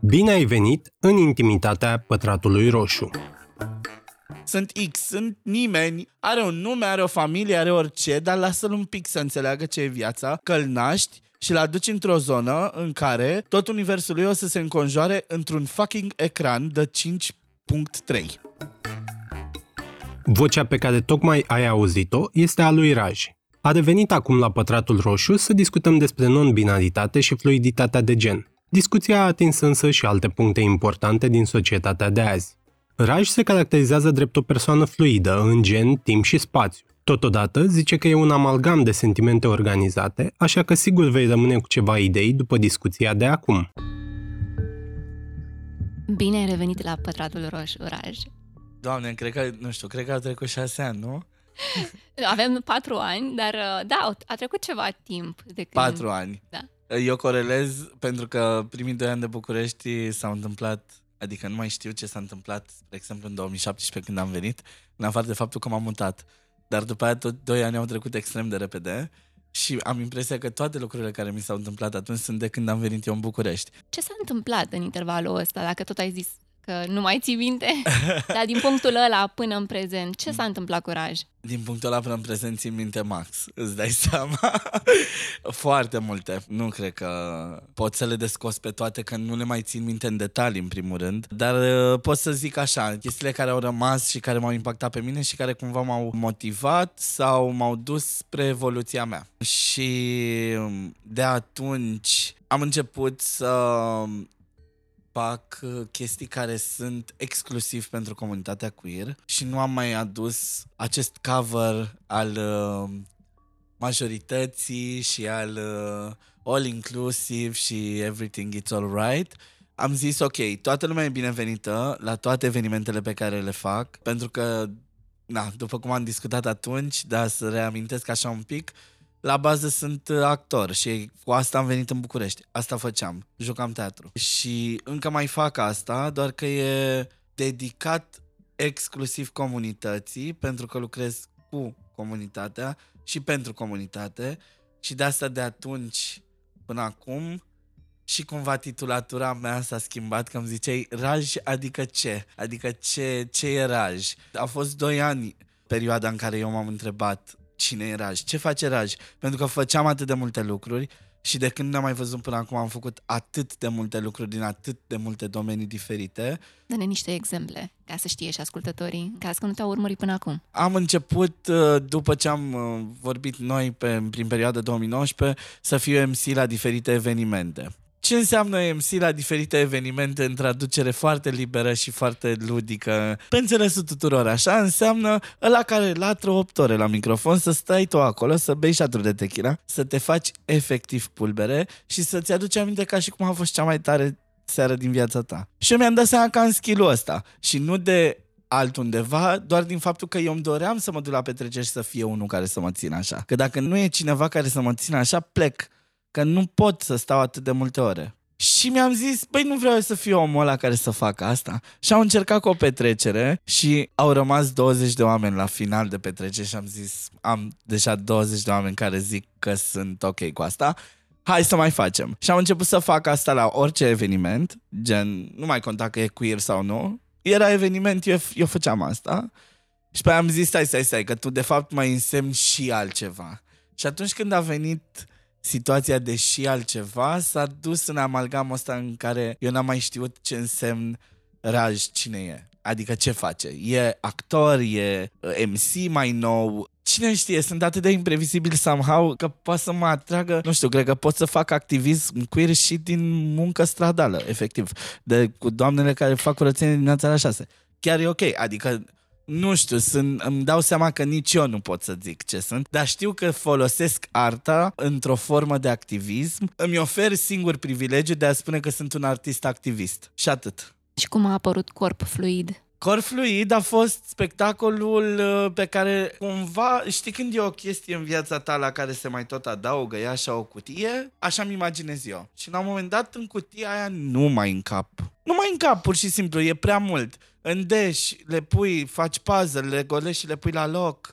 Bine ai venit în intimitatea pătratului roșu. Sunt X, sunt nimeni, are un nume, are o familie, are orice, dar lasă-l un pic să înțeleagă ce e viața, că îl naști și l aduci într-o zonă în care tot universul lui o să se înconjoare într-un fucking ecran de 5.3. Vocea pe care tocmai ai auzit-o este a lui Raj. A revenit acum la Pătratul Roșu să discutăm despre non-binaritate și fluiditatea de gen. Discuția a atins însă și alte puncte importante din societatea de azi. Raj se caracterizează drept o persoană fluidă în gen, timp și spațiu. Totodată zice că e un amalgam de sentimente organizate, așa că sigur vei rămâne cu ceva idei după discuția de acum. Bine ai revenit la Pătratul Roșu, Raj. Doamne, cred că, nu știu, cred că au trecut șase ani, nu? Avem patru ani, dar uh, da, a trecut ceva timp de când... Patru ani. Da. Eu corelez pentru că primii doi ani de București s-au întâmplat, adică nu mai știu ce s-a întâmplat, de exemplu în 2017 când am venit, în afară de faptul că m-am mutat. Dar după aia tot doi ani au trecut extrem de repede și am impresia că toate lucrurile care mi s-au întâmplat atunci sunt de când am venit eu în București. Ce s-a întâmplat în intervalul ăsta, dacă tot ai zis că nu mai ții minte? Dar din punctul ăla până în prezent, ce s-a întâmplat cu Raj? Din punctul ăla până în prezent țin minte max, îți dai seama? Foarte multe. Nu cred că pot să le descos pe toate, că nu le mai țin minte în detalii, în primul rând. Dar uh, pot să zic așa, chestiile care au rămas și care m-au impactat pe mine și care cumva m-au motivat sau m-au dus spre evoluția mea. Și um, de atunci am început să fac uh, chestii care sunt exclusiv pentru comunitatea queer și nu am mai adus acest cover al uh, majorității și al uh, all-inclusive și everything it's alright. Am zis, ok, toată lumea e binevenită la toate evenimentele pe care le fac, pentru că, na, după cum am discutat atunci, da, să reamintesc așa un pic, la bază sunt uh, actor și cu asta am venit în București. Asta făceam, jucam teatru. Și încă mai fac asta, doar că e dedicat exclusiv comunității, pentru că lucrez cu comunitatea și pentru comunitate și de asta de atunci până acum și cumva titulatura mea s-a schimbat, că îmi ziceai Raj, adică ce? Adică ce, ce e Raj? A fost doi ani perioada în care eu m-am întrebat cine e Raj, ce face Raj, pentru că făceam atât de multe lucruri și de când n-am mai văzut până acum am făcut atât de multe lucruri din atât de multe domenii diferite. Dă-ne niște exemple, ca să știe și ascultătorii, ca să nu te-au urmărit până acum. Am început, uh, după ce am uh, vorbit noi pe, prin perioada 2019, să fiu MC la diferite evenimente. Ce înseamnă MC la diferite evenimente în traducere foarte liberă și foarte ludică? Pe înțelesul tuturor, așa înseamnă ăla care latră 8 ore la microfon, să stai tu acolo, să bei șaturi de tequila, să te faci efectiv pulbere și să-ți aduci aminte ca și cum a fost cea mai tare seară din viața ta. Și eu mi-am dat seama că am skill ăsta și nu de altundeva, doar din faptul că eu îmi doream să mă duc la petreceri și să fie unul care să mă țină așa. Că dacă nu e cineva care să mă țină așa, plec că nu pot să stau atât de multe ore. Și mi-am zis, băi, nu vreau să fiu omul ăla care să facă asta. Și am încercat cu o petrecere și au rămas 20 de oameni la final de petrecere și am zis, am deja 20 de oameni care zic că sunt ok cu asta. Hai să mai facem. Și am început să fac asta la orice eveniment, gen, nu mai conta că e queer sau nu. Era eveniment, eu, eu făceam asta. Și pe am zis, stai, stai, stai, că tu de fapt mai însemni și altceva. Și atunci când a venit situația de și altceva s-a dus în amalgamul ăsta în care eu n-am mai știut ce însemn Raj cine e. Adică ce face? E actor, e uh, MC mai nou, cine știe, sunt atât de imprevizibil somehow că poate să mă atragă, nu știu, cred că pot să fac activism queer și din muncă stradală, efectiv, de, cu doamnele care fac curățenie dimineața la șase. Chiar e ok, adică nu știu, sunt, îmi dau seama că nici eu nu pot să zic ce sunt, dar știu că folosesc arta într-o formă de activism. Îmi ofer singur privilegiu de a spune că sunt un artist activist. Și atât. Și cum a apărut Corp Fluid? Corp Fluid a fost spectacolul uh, pe care cumva, știi când e o chestie în viața ta la care se mai tot adaugă ea așa o cutie, așa mi imaginez eu. Și la un moment dat în cutia aia nu mai în cap. Nu mai în cap, pur și simplu, e prea mult îndeși, le pui, faci puzzle, le golești și le pui la loc,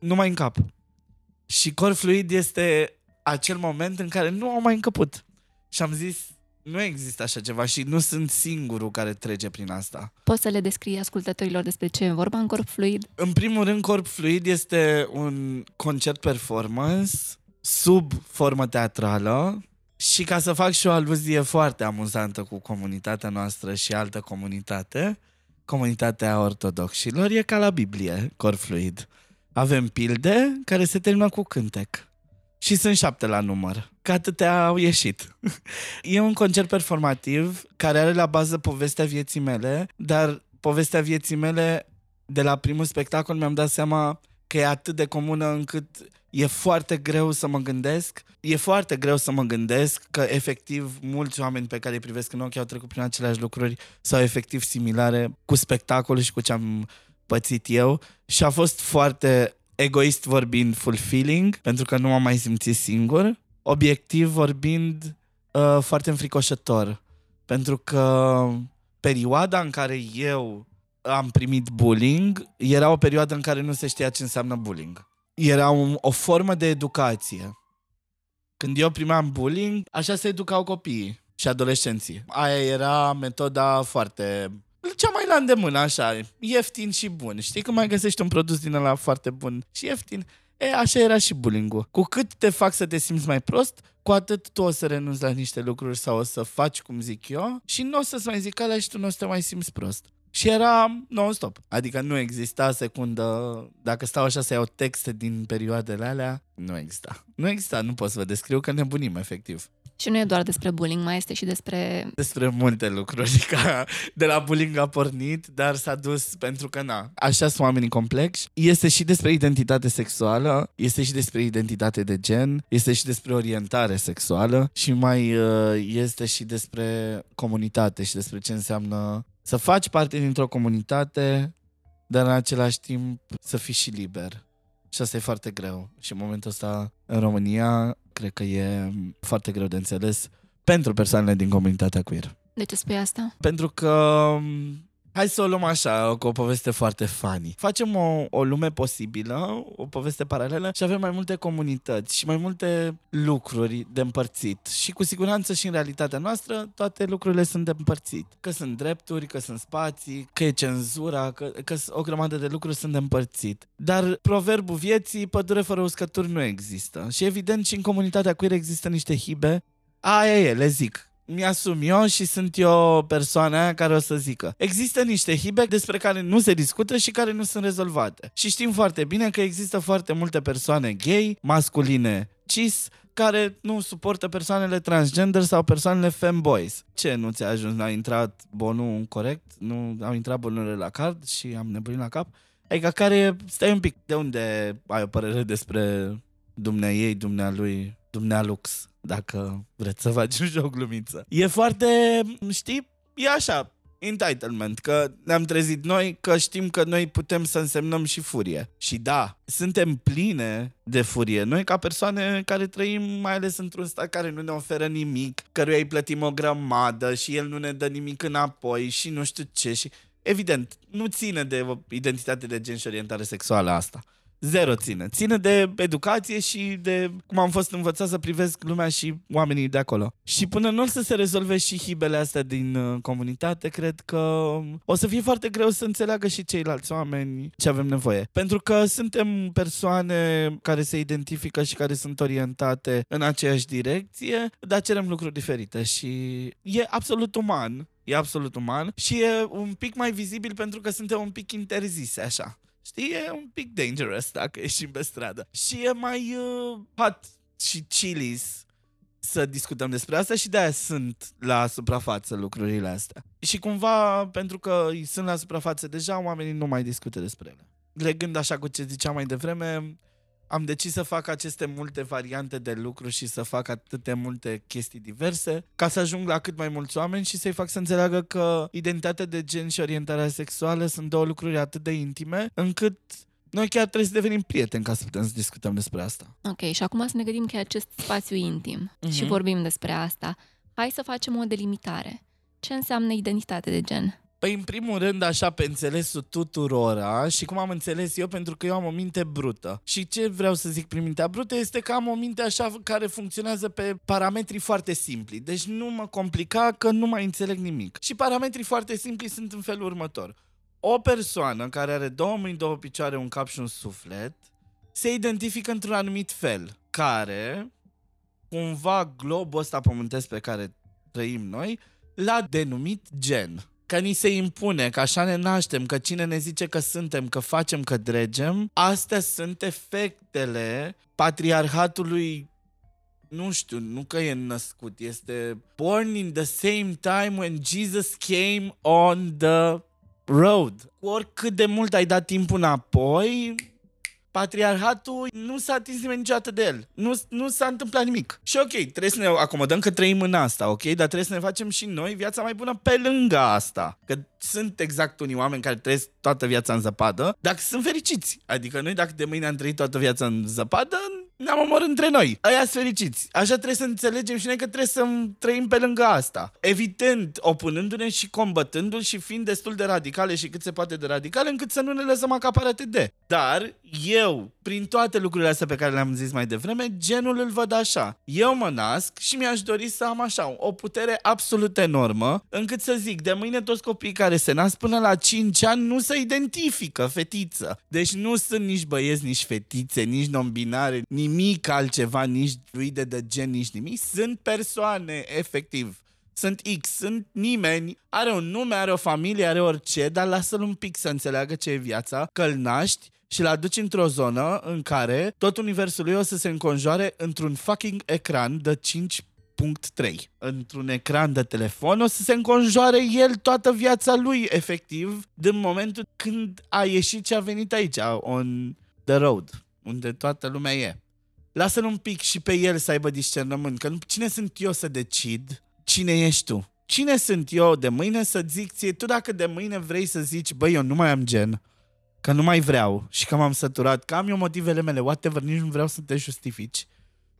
nu mai încap. Și core fluid este acel moment în care nu au mai încăput. Și am zis, Nu există așa ceva și nu sunt singurul care trece prin asta. Poți să le descrii ascultătorilor despre ce e vorba în corp fluid? În primul rând, Corp Fluid este un concert performance sub formă teatrală și ca să fac și o aluzie foarte amuzantă cu comunitatea noastră și altă comunitate, comunitatea ortodoxilor, e ca la Biblie, Corp Fluid. Avem pilde care se termină cu cântec. Și sunt șapte la număr. Că atâtea au ieșit. e un concert performativ care are la bază povestea vieții mele, dar povestea vieții mele, de la primul spectacol mi-am dat seama că e atât de comună încât e foarte greu să mă gândesc. E foarte greu să mă gândesc că efectiv mulți oameni pe care îi privesc în ochi au trecut prin aceleași lucruri sau efectiv similare cu spectacolul și cu ce am pățit eu și a fost foarte egoist vorbind fulfilling, pentru că nu m-am mai simțit singur. Obiectiv vorbind uh, foarte înfricoșător, pentru că perioada în care eu am primit bullying era o perioadă în care nu se știa ce înseamnă bullying. Era un, o formă de educație. Când eu primeam bullying, așa se educau copiii și adolescenții. Aia era metoda foarte cea mai la îndemână, așa, ieftin și bun. Știi că mai găsești un produs din ăla foarte bun și ieftin? E, așa era și bullying Cu cât te fac să te simți mai prost, cu atât tu o să renunți la niște lucruri sau o să faci cum zic eu și nu o să-ți mai zic alea și tu nu o să te mai simți prost. Și era non-stop. Adică nu exista secundă, dacă stau așa să iau texte din perioadele alea, nu exista. Nu exista, nu pot să vă descriu că nebunim efectiv. Și nu e doar despre bullying, mai este și despre... Despre multe lucruri, ca de la bullying a pornit, dar s-a dus pentru că, na, așa sunt oamenii complexi. Este și despre identitate sexuală, este și despre identitate de gen, este și despre orientare sexuală și mai uh, este și despre comunitate și despre ce înseamnă să faci parte dintr-o comunitate, dar în același timp să fii și liber. Și asta e foarte greu. Și în momentul ăsta, în România, cred că e foarte greu de înțeles pentru persoanele din comunitatea queer. De ce spui asta? Pentru că Hai să o luăm așa, cu o poveste foarte funny. Facem o, o lume posibilă, o poveste paralelă și avem mai multe comunități și mai multe lucruri de împărțit. Și cu siguranță și în realitatea noastră toate lucrurile sunt de împărțit. Că sunt drepturi, că sunt spații, că e cenzura, că, că o grămadă de lucruri sunt de împărțit. Dar proverbul vieții, pădure fără uscături nu există. Și evident și în comunitatea queer există niște hibe Aia e, le zic mi-asum eu și sunt eu persoana care o să zică. Există niște hibe despre care nu se discută și care nu sunt rezolvate. Și știm foarte bine că există foarte multe persoane gay, masculine, cis, care nu suportă persoanele transgender sau persoanele femboys. Ce, nu ți-a ajuns? n-a intrat bonul corect? Nu au intrat bonurile la card și am nebunit la cap? Adică care, stai un pic, de unde ai o părere despre dumnea ei, dumnea lui, dumnea lux? Dacă vreți să facem și o glumiță. E foarte, știi, e așa, entitlement, că ne-am trezit noi că știm că noi putem să însemnăm și furie. Și da, suntem pline de furie. Noi ca persoane care trăim mai ales într-un stat care nu ne oferă nimic, căruia îi plătim o grămadă și el nu ne dă nimic înapoi și nu știu ce și evident, nu ține de identitate de gen și orientare sexuală asta. Zero ține. Ține de educație și de cum am fost învățat să privesc lumea și oamenii de acolo. Și până nu o să se rezolve și hibele astea din uh, comunitate, cred că o să fie foarte greu să înțeleagă și ceilalți oameni ce avem nevoie. Pentru că suntem persoane care se identifică și care sunt orientate în aceeași direcție, dar cerem lucruri diferite și e absolut uman e absolut uman și e un pic mai vizibil pentru că suntem un pic interzise, așa. Știi, e un pic dangerous dacă ieșim pe stradă. Și e mai uh, hot și chilies să discutăm despre asta și de-aia sunt la suprafață lucrurile astea. Și cumva, pentru că sunt la suprafață deja, oamenii nu mai discută despre ele. Legând așa cu ce ziceam mai devreme, am decis să fac aceste multe variante de lucru și să fac atâtea multe chestii diverse ca să ajung la cât mai mulți oameni și să-i fac să înțeleagă că identitatea de gen și orientarea sexuală sunt două lucruri atât de intime încât noi chiar trebuie să devenim prieteni ca să putem să discutăm despre asta. Ok, și acum să ne gândim că e acest spațiu intim uh-huh. și Mhm. vorbim despre asta. Hai să facem o delimitare. Ce înseamnă identitate de gen? Păi, în primul rând, așa, pe înțelesul tuturora și cum am înțeles eu, pentru că eu am o minte brută. Și ce vreau să zic prin mintea brută este că am o minte așa care funcționează pe parametri foarte simpli. Deci nu mă complica că nu mai înțeleg nimic. Și parametrii foarte simpli sunt în felul următor. O persoană care are două mâini, două picioare, un cap și un suflet se identifică într-un anumit fel, care cumva globul ăsta pământesc pe care trăim noi l-a denumit gen că ni se impune, că așa ne naștem, că cine ne zice că suntem, că facem, că dregem, astea sunt efectele patriarhatului nu știu, nu că e născut, este born in the same time when Jesus came on the road. Oricât de mult ai dat timp înapoi, patriarhatul nu s-a atins nimeni niciodată de el. Nu, nu s-a întâmplat nimic. Și ok, trebuie să ne acomodăm că trăim în asta, ok? Dar trebuie să ne facem și noi viața mai bună pe lângă asta. Că sunt exact unii oameni care trăiesc toată viața în zăpadă, dacă sunt fericiți. Adică noi dacă de mâine am trăit toată viața în zăpadă, ne-am omorât între noi. Aia sunt fericiți. Așa trebuie să înțelegem și noi că trebuie să trăim pe lângă asta. Evident, opunându-ne și combătându-l și fiind destul de radicale și cât se poate de radicale, încât să nu ne lăsăm acaparate de. Dar eu, prin toate lucrurile astea pe care le-am zis mai devreme, genul îl văd așa. Eu mă nasc și mi-aș dori să am așa o putere absolut enormă, încât să zic, de mâine toți copiii care se nasc până la 5 ani nu se identifică fetiță. Deci nu sunt nici băieți, nici fetițe, nici non-binare, nimic altceva, nici fluide de gen, nici nimic. Sunt persoane, efectiv. Sunt X, sunt nimeni, are un nume, are o familie, are orice, dar lasă-l un pic să înțeleagă ce e viața, că îl naști și l aduci într-o zonă în care tot universul lui o să se înconjoare într-un fucking ecran de 5.3. Într-un ecran de telefon o să se înconjoare el toată viața lui, efectiv, din momentul când a ieșit și a venit aici, on the road, unde toată lumea e. Lasă-l un pic și pe el să aibă discernământ, că cine sunt eu să decid cine ești tu? Cine sunt eu de mâine să zic ție, tu dacă de mâine vrei să zici, băi, eu nu mai am gen, că nu mai vreau și că m-am săturat, că am eu motivele mele, whatever, nici nu vreau să te justifici.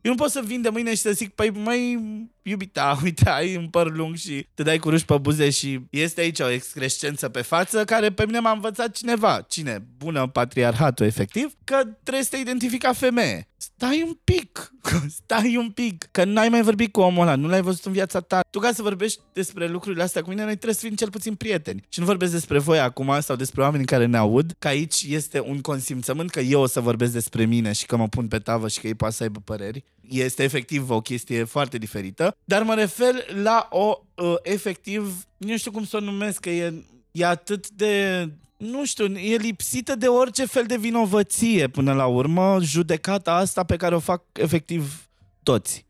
Eu nu pot să vin de mâine și să zic, păi mai iubita, uite, ai un păr lung și te dai cu ruși pe buze și este aici o excrescență pe față care pe mine m-a învățat cineva. Cine? Bună patriarhatul, efectiv, că trebuie să te identifica femeie. Stai un pic, stai un pic, că n-ai mai vorbit cu omul ăla, nu l-ai văzut în viața ta. Tu ca să vorbești despre lucrurile astea cu mine, noi trebuie să fim cel puțin prieteni. Și nu vorbesc despre voi acum sau despre oamenii care ne aud, că aici este un consimțământ că eu o să vorbesc despre mine și că mă pun pe tavă și că ei poate să aibă păreri. Este efectiv o chestie foarte diferită, dar mă refer la o, uh, efectiv, nu știu cum să o numesc, că e, e atât de nu știu, e lipsită de orice fel de vinovăție până la urmă, judecata asta pe care o fac efectiv toți.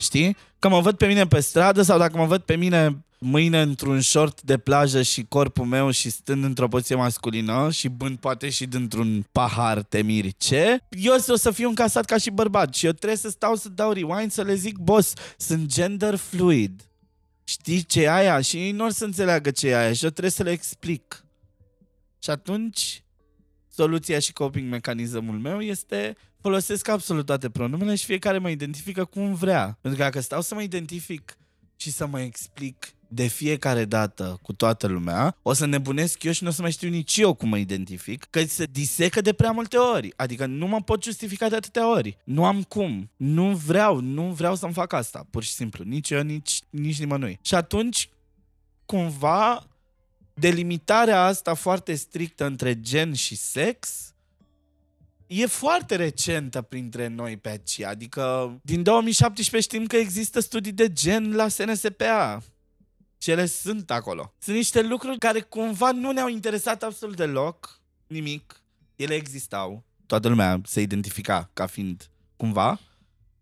Știi? Că mă văd pe mine pe stradă sau dacă mă văd pe mine mâine într-un short de plajă și corpul meu și stând într-o poziție masculină și bând poate și dintr-un pahar temiri ce, eu o să fiu încasat ca și bărbat și eu trebuie să stau să dau rewind să le zic, boss, sunt gender fluid. Știi ce e aia? Și ei nu o să înțeleagă ce e aia și eu trebuie să le explic. Și atunci, soluția și coping mecanismul meu este folosesc absolut toate pronumele și fiecare mă identifică cum vrea. Pentru că dacă stau să mă identific și să mă explic de fiecare dată cu toată lumea, o să nebunesc eu și nu o să mai știu nici eu cum mă identific, că se disecă de prea multe ori. Adică nu mă pot justifica de atâtea ori. Nu am cum. Nu vreau, nu vreau să-mi fac asta, pur și simplu. Nici eu, nici, nici nimănui. Și atunci, cumva, delimitarea asta foarte strictă între gen și sex e foarte recentă printre noi pe aici. Adică din 2017 știm că există studii de gen la SNSPA. Și ele sunt acolo. Sunt niște lucruri care cumva nu ne-au interesat absolut deloc, nimic. Ele existau. Toată lumea se identifica ca fiind cumva.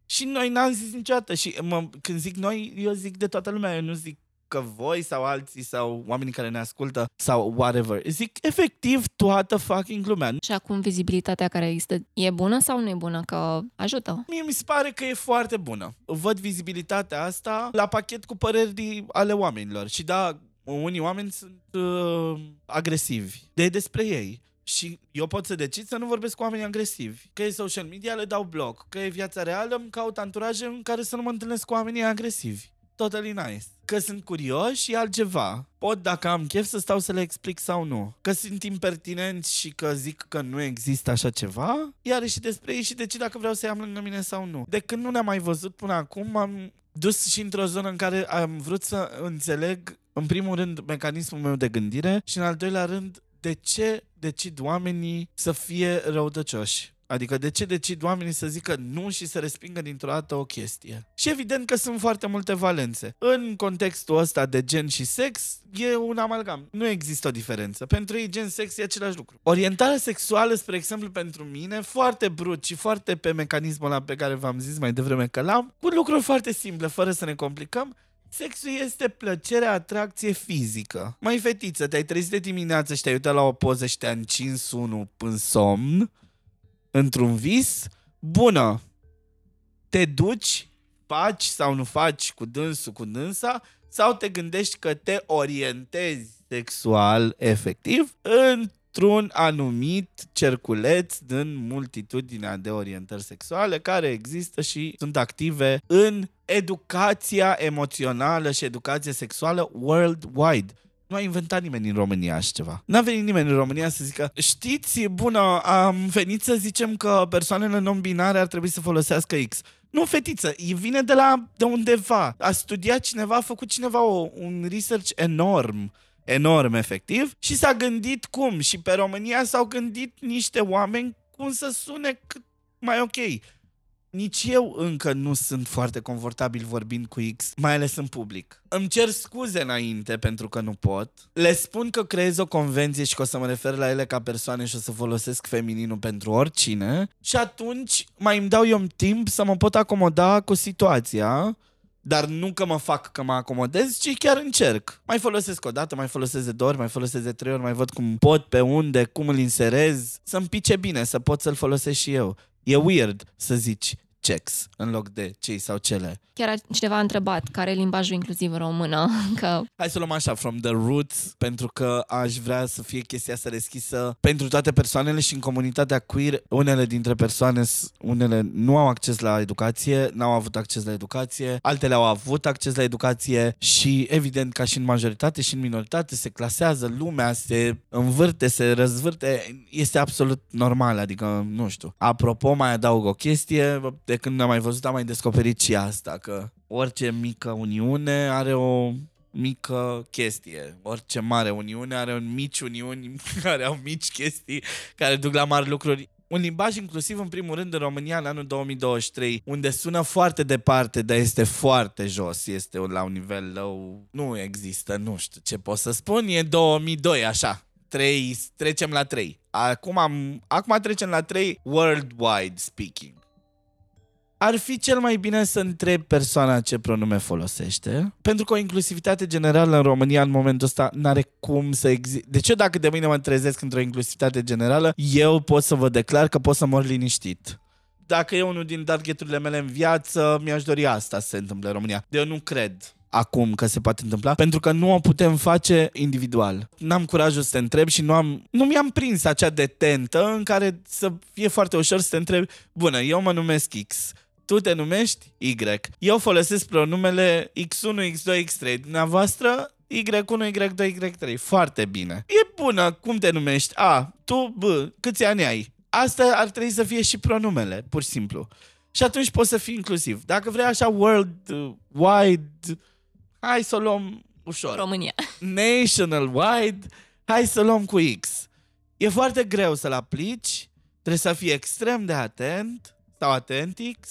Și noi n-am zis niciodată. Și mă, când zic noi, eu zic de toată lumea. Eu nu zic că voi sau alții sau oamenii care ne ascultă sau whatever. Zic efectiv toată fucking lumea. Și acum vizibilitatea care există e bună sau nu e bună? Că ajută. Mie mi se pare că e foarte bună. Văd vizibilitatea asta la pachet cu păreri ale oamenilor. Și da, unii oameni sunt uh, agresivi. De despre ei. Și eu pot să decid să nu vorbesc cu oameni agresivi. Că e social media, le dau bloc. Că e viața reală, îmi caut anturaje în care să nu mă întâlnesc cu oamenii agresivi. Totally nice. Că sunt curioși e altceva. Pot, dacă am chef, să stau să le explic sau nu. Că sunt impertinenți și că zic că nu există așa ceva, iar și despre ei și decid dacă vreau să-i am lângă mine sau nu. De când nu ne-am mai văzut până acum, am dus și într-o zonă în care am vrut să înțeleg, în primul rând, mecanismul meu de gândire și, în al doilea rând, de ce decid oamenii să fie răutăcioși. Adică de ce decid oamenii să zică nu și să respingă dintr-o dată o chestie? Și evident că sunt foarte multe valențe. În contextul ăsta de gen și sex, e un amalgam. Nu există o diferență. Pentru ei gen sex e același lucru. Orientarea sexuală, spre exemplu, pentru mine, foarte brut și foarte pe mecanismul ăla pe care v-am zis mai devreme că l-am, cu lucruri foarte simple, fără să ne complicăm, Sexul este plăcerea, atracție fizică. Mai fetiță, te-ai trezit de dimineață și te-ai uitat la o poză și te-a încins unul în somn, într-un vis, bună, te duci, faci sau nu faci cu dânsul, cu dânsa, sau te gândești că te orientezi sexual efectiv într-un anumit cerculeț din multitudinea de orientări sexuale care există și sunt active în educația emoțională și educația sexuală worldwide. Nu a inventat nimeni în România așa ceva. N-a venit nimeni în România să zică știți, bună, am venit să zicem că persoanele non-binare ar trebui să folosească X. Nu, fetiță, e vine de la de undeva. A studiat cineva, a făcut cineva o, un research enorm enorm efectiv și s-a gândit cum și pe România s-au gândit niște oameni cum să sune cât mai ok nici eu încă nu sunt foarte confortabil vorbind cu X, mai ales în public. Îmi cer scuze înainte pentru că nu pot. Le spun că creez o convenție și că o să mă refer la ele ca persoane și o să folosesc femininul pentru oricine. Și atunci mai îmi dau eu timp să mă pot acomoda cu situația dar nu că mă fac că mă acomodez, ci chiar încerc. Mai folosesc o dată, mai folosesc de două ori, mai folosesc de trei ori, mai văd cum pot, pe unde, cum îl inserez, să-mi pice bine, să pot să-l folosesc și eu. E weird să zici, checks în loc de cei sau cele. Chiar cineva a întrebat care e limbajul inclusiv în română. Că... Hai să luăm așa, from the roots, pentru că aș vrea să fie chestia asta deschisă pentru toate persoanele și în comunitatea queer, unele dintre persoane, unele nu au acces la educație, n-au avut acces la educație, altele au avut acces la educație și evident ca și în majoritate și în minoritate se clasează lumea, se învârte, se răzvârte, este absolut normal, adică nu știu. Apropo, mai adaug o chestie, de de când am mai văzut, am mai descoperit și asta, că orice mică uniune are o mică chestie. Orice mare uniune are un mici uniuni care au mici chestii care duc la mari lucruri. Un limbaj inclusiv, în primul rând, în România, în anul 2023, unde sună foarte departe, dar este foarte jos, este la un nivel low, nu există, nu știu ce pot să spun, e 2002, așa. 3, trecem la 3. Acum, am, acum trecem la 3 worldwide speaking ar fi cel mai bine să întreb persoana ce pronume folosește, pentru că o inclusivitate generală în România în momentul ăsta n-are cum să existe. De ce dacă de mâine mă trezesc într-o inclusivitate generală, eu pot să vă declar că pot să mor liniștit? Dacă e unul din targeturile mele în viață, mi-aș dori asta să se întâmple în România. De eu nu cred acum că se poate întâmpla, pentru că nu o putem face individual. N-am curajul să te întreb și nu am, nu mi-am prins acea detentă în care să fie foarte ușor să te întreb, bună, eu mă numesc X, tu te numești Y. Eu folosesc pronumele X1, X2, X3. Dumneavoastră Y1, Y2, Y3. Foarte bine. E bună. Cum te numești? A. Tu, B. Câți ani ai? Asta ar trebui să fie și pronumele, pur și simplu. Și atunci poți să fii inclusiv. Dacă vrei așa world wide, hai să o luăm ușor. România. National wide, hai să luăm cu X. E foarte greu să-l aplici, trebuie să fii extrem de atent sau atent X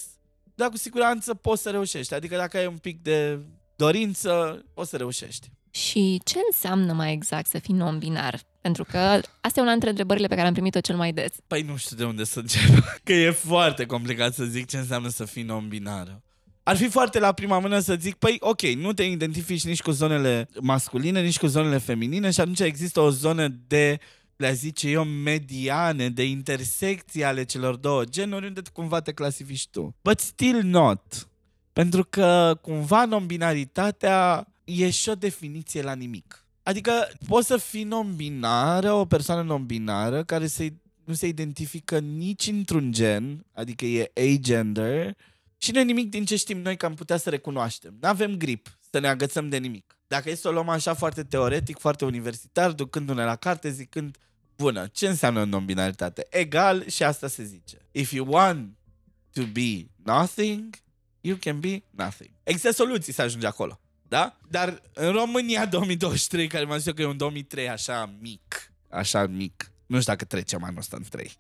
dar cu siguranță poți să reușești. Adică dacă ai un pic de dorință, o să reușești. Și ce înseamnă mai exact să fii non-binar? Pentru că asta e una dintre întrebările pe care am primit-o cel mai des. Păi nu știu de unde să încep, că e foarte complicat să zic ce înseamnă să fii non-binară. Ar fi foarte la prima mână să zic, păi ok, nu te identifici nici cu zonele masculine, nici cu zonele feminine și atunci există o zonă de le zice eu, mediane, de intersecții ale celor două genuri, unde cumva te clasifici tu. But still not. Pentru că cumva non-binaritatea e și o definiție la nimic. Adică poți să fii non-binară, o persoană non-binară care se, nu se identifică nici într-un gen, adică e agender, și nu e nimic din ce știm noi că am putea să recunoaștem. Nu avem grip să ne agățăm de nimic. Dacă e să o luăm așa foarte teoretic, foarte universitar, ducându-ne la carte, zicând, bună, ce înseamnă non-binaritate? Egal și asta se zice. If you want to be nothing, you can be nothing. Există soluții să ajungi acolo. Da? Dar în România 2023, care m-am zis eu că e un 2003 așa mic, așa mic, nu știu dacă trecem anul ăsta în 3.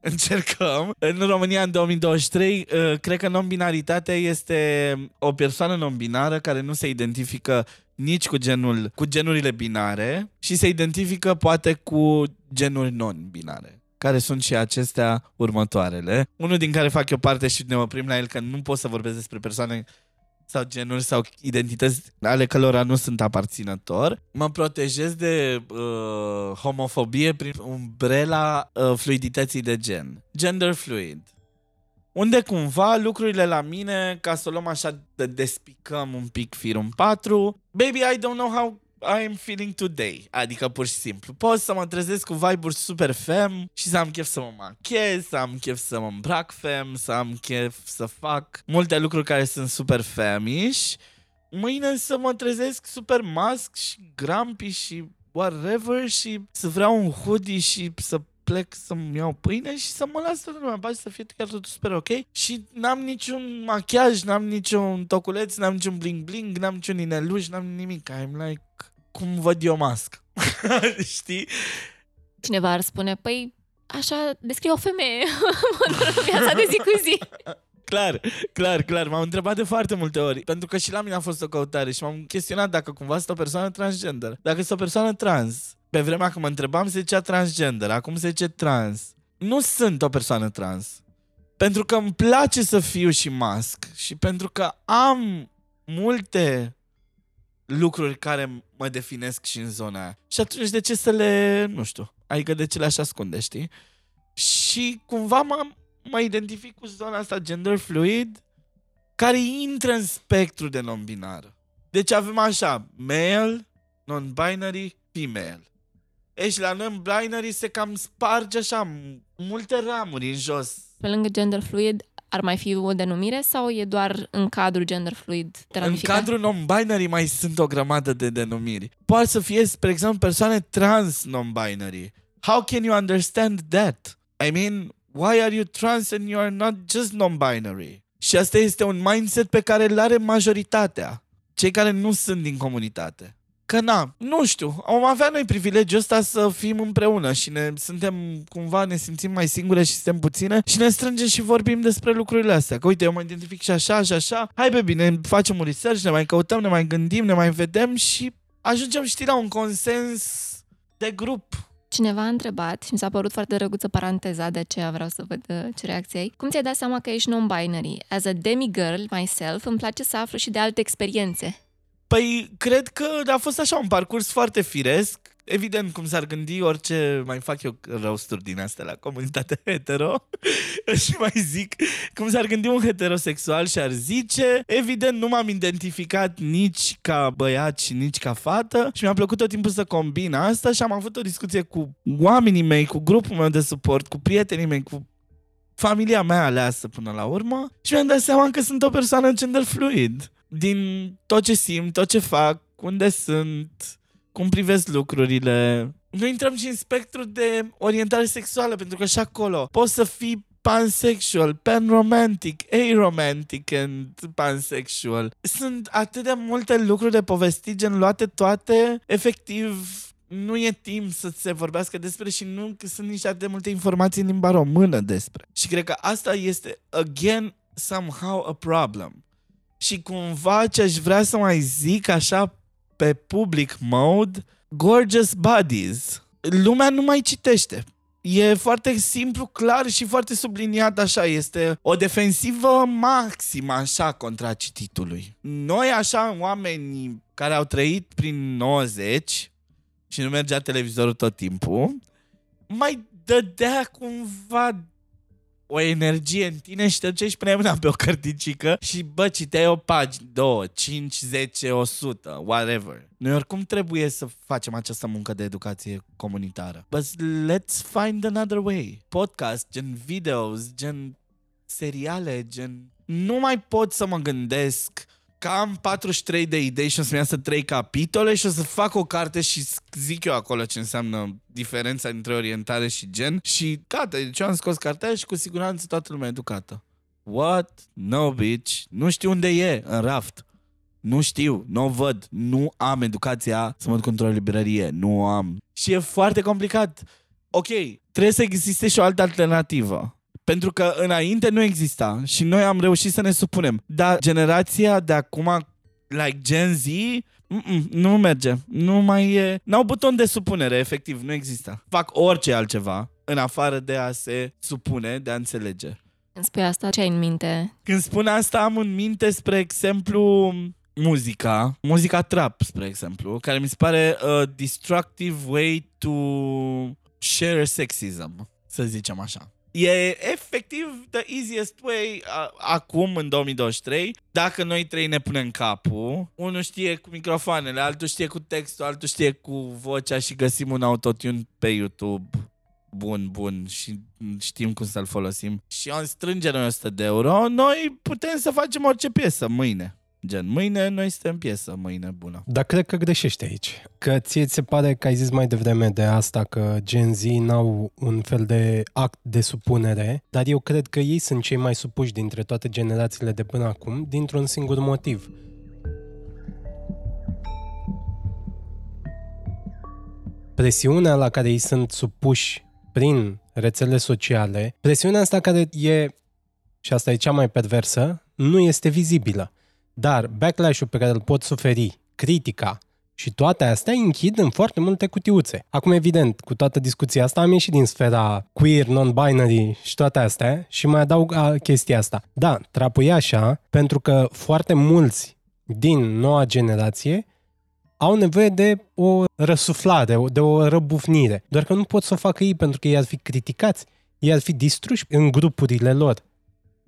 Încercăm. În România, în 2023, uh, cred că non-binaritatea este o persoană non-binară care nu se identifică nici cu genul, cu genurile binare și se identifică poate cu genuri non-binare care sunt și acestea următoarele. Unul din care fac eu parte și ne oprim la el că nu pot să vorbesc despre persoane sau genuri sau identități ale cărora nu sunt aparținător. Mă protejez de uh, homofobie prin umbrela uh, fluidității de gen. Gender fluid. Unde cumva lucrurile la mine, ca să o luăm așa, de despicăm un pic firul 4, baby, I don't know how I'm feeling today. Adică pur și simplu. Pot să mă trezesc cu vibe super fem și să am chef să mă machez, să am chef să mă îmbrac fem, să am chef să fac multe lucruri care sunt super femish. Mâine să mă trezesc super mask și grumpy și whatever și să vreau un hoodie și să plec să-mi iau pâine și să mă las toată lumea pace, să fie chiar totul super ok. Și n-am niciun machiaj, n-am niciun toculeț, n-am niciun bling-bling, n-am niciun ineluș, n-am nimic. I'm like, cum văd eu mască. Știi? Cineva ar spune, păi așa descrie o femeie în viața de zi cu zi. Clar, clar, clar. M-am întrebat de foarte multe ori. Pentru că și la mine a fost o căutare și m-am chestionat dacă cumva sunt o persoană transgender. Dacă sunt o persoană trans. Pe vremea când mă întrebam se zicea transgender, acum se zice trans. Nu sunt o persoană trans. Pentru că îmi place să fiu și masc și pentru că am multe lucruri care mă definesc și în zona aia. Și atunci de ce să le, nu știu, adică de ce le-aș ascunde, știi? Și cumva mă, mă identific cu zona asta gender fluid care intră în spectru de non-binară. Deci avem așa, male, non-binary, female. E și la non-binary se cam sparge așa multe ramuri în jos. Pe lângă gender fluid, ar mai fi o denumire sau e doar în cadrul gender fluid În cadrul non-binary mai sunt o grămadă de denumiri. Poate să fie, spre exemplu, persoane trans non-binary. How can you understand that? I mean, why are you trans and you are not just non-binary? Și asta este un mindset pe care îl are majoritatea. Cei care nu sunt din comunitate. Că na, nu știu, am avea noi privilegiul ăsta să fim împreună și ne suntem cumva, ne simțim mai singure și suntem puține și ne strângem și vorbim despre lucrurile astea. Că uite, eu mă identific și așa și așa, hai pe bine, facem un research, ne mai căutăm, ne mai gândim, ne mai vedem și ajungem, știi, la un consens de grup. Cineva a întrebat și mi s-a părut foarte drăguță paranteza, de aceea vreau să văd uh, ce reacție ai. Cum ți-ai dat seama că ești non-binary? As a demi-girl myself, îmi place să aflu și de alte experiențe. Păi, cred că a fost așa un parcurs foarte firesc. Evident, cum s-ar gândi orice mai fac eu roasturi din astea la comunitatea hetero și mai zic cum s-ar gândi un heterosexual și ar zice evident nu m-am identificat nici ca băiat și nici ca fată și mi-a plăcut tot timpul să combin asta și am avut o discuție cu oamenii mei, cu grupul meu de suport, cu prietenii mei, cu familia mea aleasă până la urmă și mi-am dat seama că sunt o persoană gender fluid din tot ce simt, tot ce fac, unde sunt, cum privesc lucrurile. Nu intrăm și în spectru de orientare sexuală, pentru că și acolo poți să fii pansexual, panromantic, aromantic and pansexual. Sunt atât de multe lucruri de povestit, gen luate toate, efectiv nu e timp să se vorbească despre și nu sunt nici atât de multe informații în limba română despre. Și cred că asta este, again, somehow a problem. Și cumva ce aș vrea să mai zic așa pe public mode, gorgeous bodies. Lumea nu mai citește. E foarte simplu, clar și foarte subliniat așa. Este o defensivă maximă așa contra cititului. Noi așa, oameni care au trăit prin 90 și nu mergea televizorul tot timpul, mai dădea cumva o energie în tine și te duceai și puneai mâna pe o cărticică și bă, citeai o pagină, două, cinci, zece, o sută, whatever. Noi oricum trebuie să facem această muncă de educație comunitară. But let's find another way. Podcast, gen videos, gen seriale, gen... Nu mai pot să mă gândesc că am 43 de idei și o să-mi iasă 3 capitole și o să fac o carte și zic eu acolo ce înseamnă diferența dintre orientare și gen și gata, deci eu am scos cartea și cu siguranță toată lumea e educată. What? No, bitch. Nu știu unde e în raft. Nu știu, nu o văd, nu am educația să mă duc într-o librărie, nu am. Și e foarte complicat. Ok, trebuie să existe și o altă alternativă. Pentru că înainte nu exista și noi am reușit să ne supunem. Dar generația de acum, like Gen Z, mm-mm, nu merge. Nu mai e... N-au buton de supunere, efectiv, nu există. Fac orice altceva în afară de a se supune, de a înțelege. Când spui asta, ce ai în minte? Când spun asta, am în minte, spre exemplu, muzica, muzica trap, spre exemplu, care mi se pare a destructive way to share sexism, să zicem așa. E efectiv the easiest way a, acum, în 2023. Dacă noi trei ne punem capul, unul știe cu microfoanele, altul știe cu textul, altul știe cu vocea și găsim un autotune pe YouTube bun, bun și știm cum să-l folosim și o strângere 100 de euro, noi putem să facem orice piesă mâine. Gen, mâine noi suntem piesă, mâine bună. Dar cred că greșești aici. Că ție ți se pare că ai zis mai devreme de asta că Gen Z n-au un fel de act de supunere, dar eu cred că ei sunt cei mai supuși dintre toate generațiile de până acum, dintr-un singur motiv. Presiunea la care ei sunt supuși prin rețele sociale, presiunea asta care e, și asta e cea mai perversă, nu este vizibilă. Dar backlash-ul pe care îl pot suferi, critica și toate astea închid în foarte multe cutiuțe. Acum, evident, cu toată discuția asta am ieșit din sfera queer, non-binary și toate astea și mai adaug a, chestia asta. Da, trapul așa pentru că foarte mulți din noua generație au nevoie de o răsuflare, de o răbufnire. Doar că nu pot să o facă ei pentru că ei ar fi criticați, ei ar fi distruși în grupurile lor.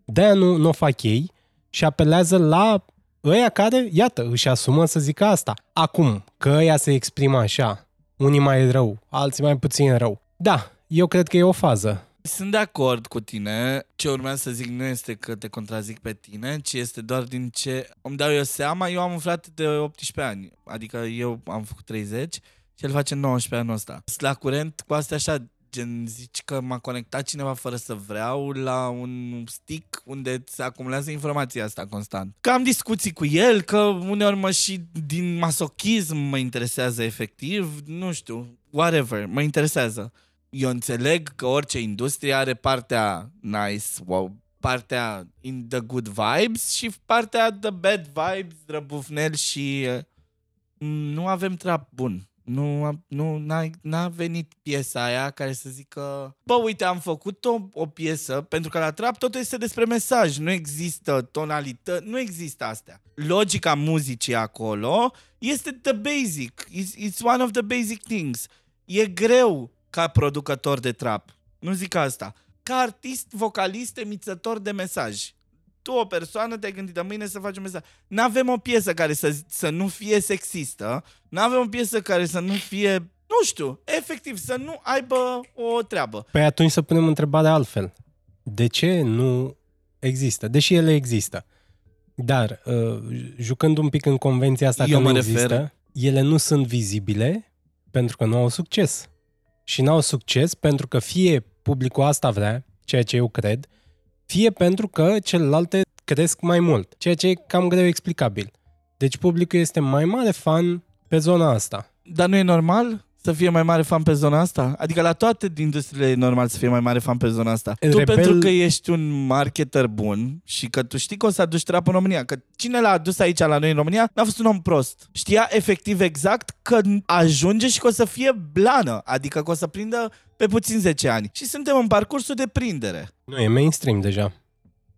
De-aia nu, nu o fac ei și apelează la ăia care, iată, își asumă să zică asta. Acum, că ăia se exprimă așa, unii mai rău, alții mai puțin rău. Da, eu cred că e o fază. Sunt de acord cu tine. Ce urmează să zic nu este că te contrazic pe tine, ci este doar din ce îmi dau eu seama. Eu am un frate de 18 ani, adică eu am făcut 30 și el face 19 anul ăsta. Sunt la curent cu astea așa gen zici că m-a conectat cineva fără să vreau la un stick unde se acumulează informația asta constant. Că am discuții cu el, că uneori mă și din masochism mă interesează efectiv, nu știu, whatever, mă interesează. Eu înțeleg că orice industrie are partea nice, wow, partea in the good vibes și partea the bad vibes, răbufnel și uh, nu avem trap bun nu, nu n-a, n-a venit piesa aia care să zică bă, uite, am făcut o, o piesă pentru că la trap totul este despre mesaj, nu există tonalită, nu există astea. Logica muzicii acolo este the basic, it's, it's one of the basic things. E greu ca producător de trap, nu zic asta, ca artist, vocalist, emițător de mesaj tu, o persoană, te-ai gândit de mâine să faci un mesaj. Nu avem o piesă care să, să nu fie sexistă, nu avem o piesă care să nu fie, nu știu, efectiv, să nu aibă o treabă. Păi atunci să punem întrebarea altfel. De ce nu există? Deși ele există. Dar, uh, jucând un pic în convenția asta Eu că mă nu refer- există, ele nu sunt vizibile pentru că nu au succes. Și nu au succes pentru că fie publicul asta vrea, ceea ce eu cred, fie pentru că celelalte cresc mai mult, ceea ce e cam greu explicabil. Deci publicul este mai mare fan pe zona asta. Dar nu e normal să fie mai mare fan pe zona asta? Adică la toate industriile e normal să fie mai mare fan pe zona asta. Tu Rebel- pentru că ești un marketer bun și că tu știi că o să aduci trap în România, că cine l-a adus aici la noi în România n-a fost un om prost. Știa efectiv exact că ajunge și că o să fie blană, adică că o să prindă pe puțin 10 ani. Și suntem în parcursul de prindere. Nu, e mainstream deja.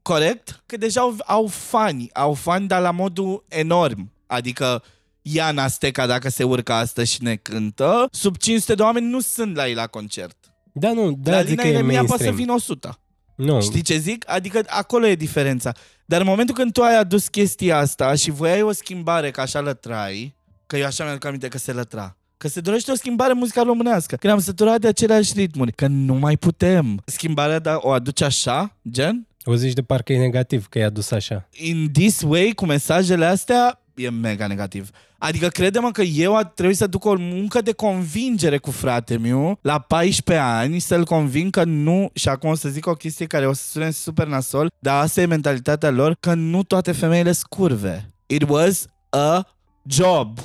Corect? Că deja au, au fani, au fani, dar la modul enorm. Adică Iana Steca, dacă se urcă astăzi și ne cântă, sub 500 de oameni nu sunt la ei la concert. Da, nu, Da, da, la zic că Lina e Eremia poate să mainstream. vină 100. Nu, Știi ce zic? Adică acolo e diferența. Dar în momentul când tu ai adus chestia asta și voiai o schimbare, că așa lătrai, că eu așa mi-aduc aminte că se lătra, Că se dorește o schimbare în muzica românească. Că ne-am săturat de aceleași ritmuri. Că nu mai putem. Schimbarea da, o aduce așa, gen? O zici de parcă e negativ că i-a dus așa. In this way, cu mesajele astea, e mega negativ. Adică crede-mă că eu a trebuit să duc o muncă de convingere cu frate meu la 14 ani, să-l conving că nu, și acum o să zic o chestie care o să sune super nasol, dar asta e mentalitatea lor, că nu toate femeile scurve. It was a job.